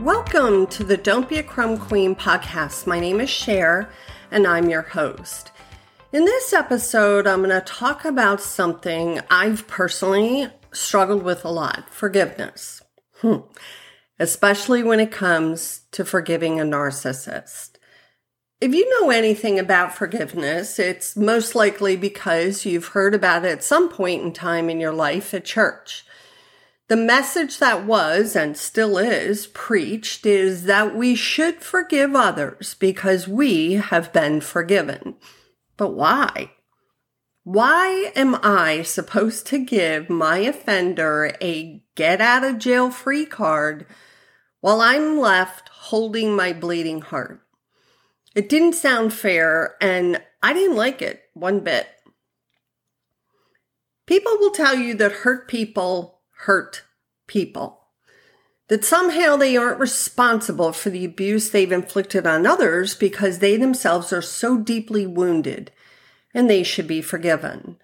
Welcome to the Don't Be a Crumb Queen podcast. My name is Cher, and I'm your host. In this episode, I'm going to talk about something I've personally struggled with a lot forgiveness, hmm. especially when it comes to forgiving a narcissist. If you know anything about forgiveness, it's most likely because you've heard about it at some point in time in your life at church. The message that was and still is preached is that we should forgive others because we have been forgiven. But why? Why am I supposed to give my offender a get out of jail free card while I'm left holding my bleeding heart? It didn't sound fair and I didn't like it one bit. People will tell you that hurt people hurt people. That somehow they aren't responsible for the abuse they've inflicted on others because they themselves are so deeply wounded and they should be forgiven.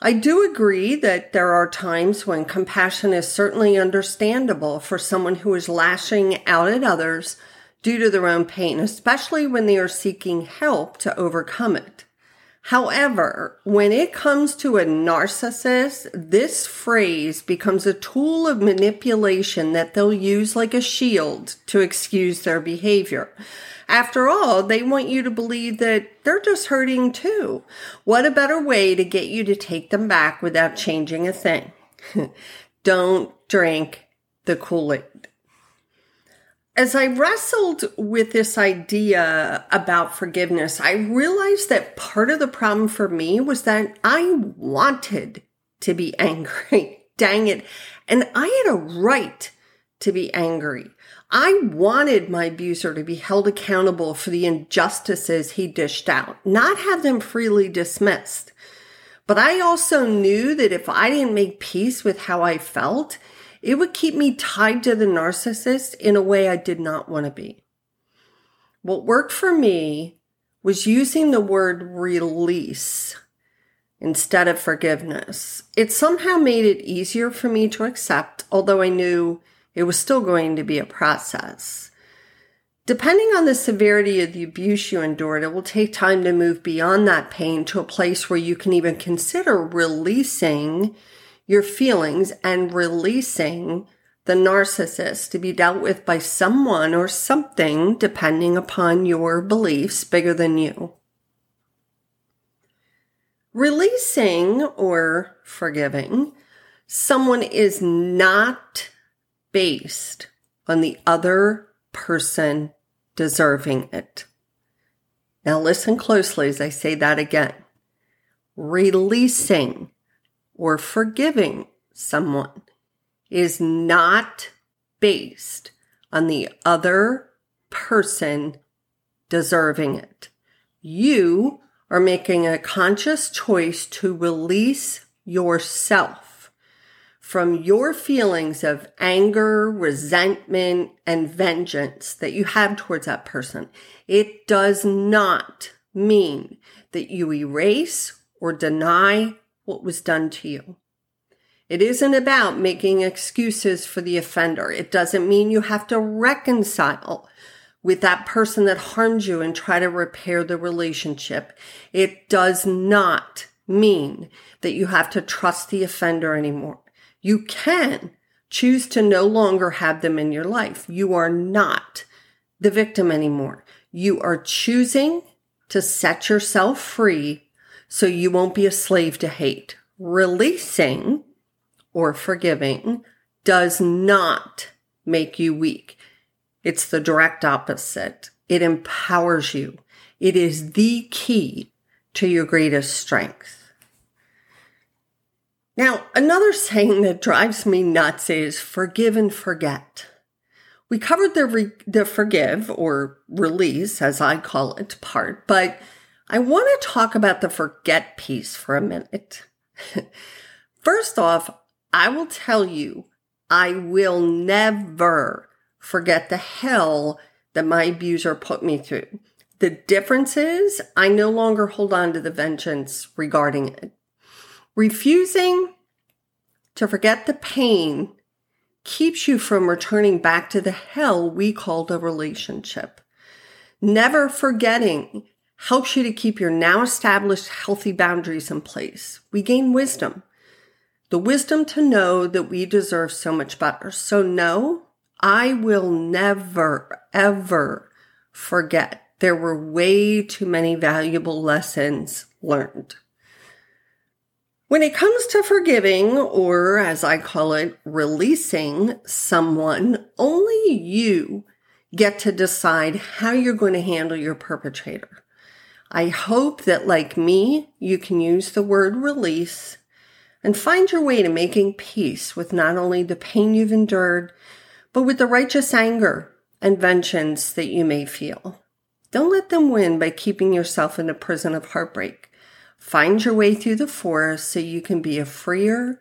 I do agree that there are times when compassion is certainly understandable for someone who is lashing out at others due to their own pain, especially when they are seeking help to overcome it. However, when it comes to a narcissist, this phrase becomes a tool of manipulation that they'll use like a shield to excuse their behavior. After all, they want you to believe that they're just hurting too. What a better way to get you to take them back without changing a thing. Don't drink the Kool-Aid as I wrestled with this idea about forgiveness, I realized that part of the problem for me was that I wanted to be angry. Dang it. And I had a right to be angry. I wanted my abuser to be held accountable for the injustices he dished out, not have them freely dismissed. But I also knew that if I didn't make peace with how I felt, it would keep me tied to the narcissist in a way I did not want to be. What worked for me was using the word release instead of forgiveness. It somehow made it easier for me to accept, although I knew it was still going to be a process. Depending on the severity of the abuse you endured, it will take time to move beyond that pain to a place where you can even consider releasing your feelings and releasing the narcissist to be dealt with by someone or something depending upon your beliefs bigger than you. Releasing or forgiving someone is not based on the other person deserving it. Now listen closely as I say that again. Releasing or forgiving someone is not based on the other person deserving it. You are making a conscious choice to release yourself from your feelings of anger, resentment, and vengeance that you have towards that person. It does not mean that you erase or deny what was done to you. It isn't about making excuses for the offender. It doesn't mean you have to reconcile with that person that harmed you and try to repair the relationship. It does not mean that you have to trust the offender anymore. You can choose to no longer have them in your life. You are not the victim anymore. You are choosing to set yourself free so you won't be a slave to hate. Releasing or forgiving does not make you weak. It's the direct opposite. It empowers you. It is the key to your greatest strength. Now, another saying that drives me nuts is forgive and forget. We covered the, re- the forgive or release, as I call it, part, but I want to talk about the forget piece for a minute. First off, I will tell you, I will never forget the hell that my abuser put me through. The difference is I no longer hold on to the vengeance regarding it. Refusing to forget the pain keeps you from returning back to the hell we called a relationship. Never forgetting helps you to keep your now established healthy boundaries in place. We gain wisdom. The wisdom to know that we deserve so much better. So no, I will never, ever forget there were way too many valuable lessons learned. When it comes to forgiving, or as I call it, releasing someone, only you get to decide how you're going to handle your perpetrator. I hope that, like me, you can use the word release and find your way to making peace with not only the pain you've endured, but with the righteous anger and vengeance that you may feel. Don't let them win by keeping yourself in a prison of heartbreak. Find your way through the forest so you can be a freer,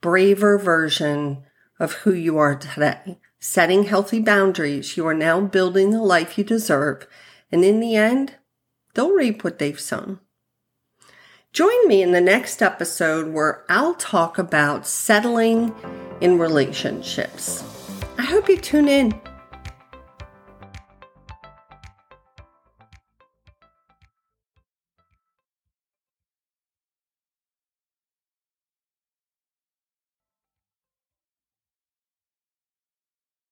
braver version of who you are today. Setting healthy boundaries, you are now building the life you deserve. And in the end, they'll reap what they've sown. Join me in the next episode where I'll talk about settling in relationships. I hope you tune in.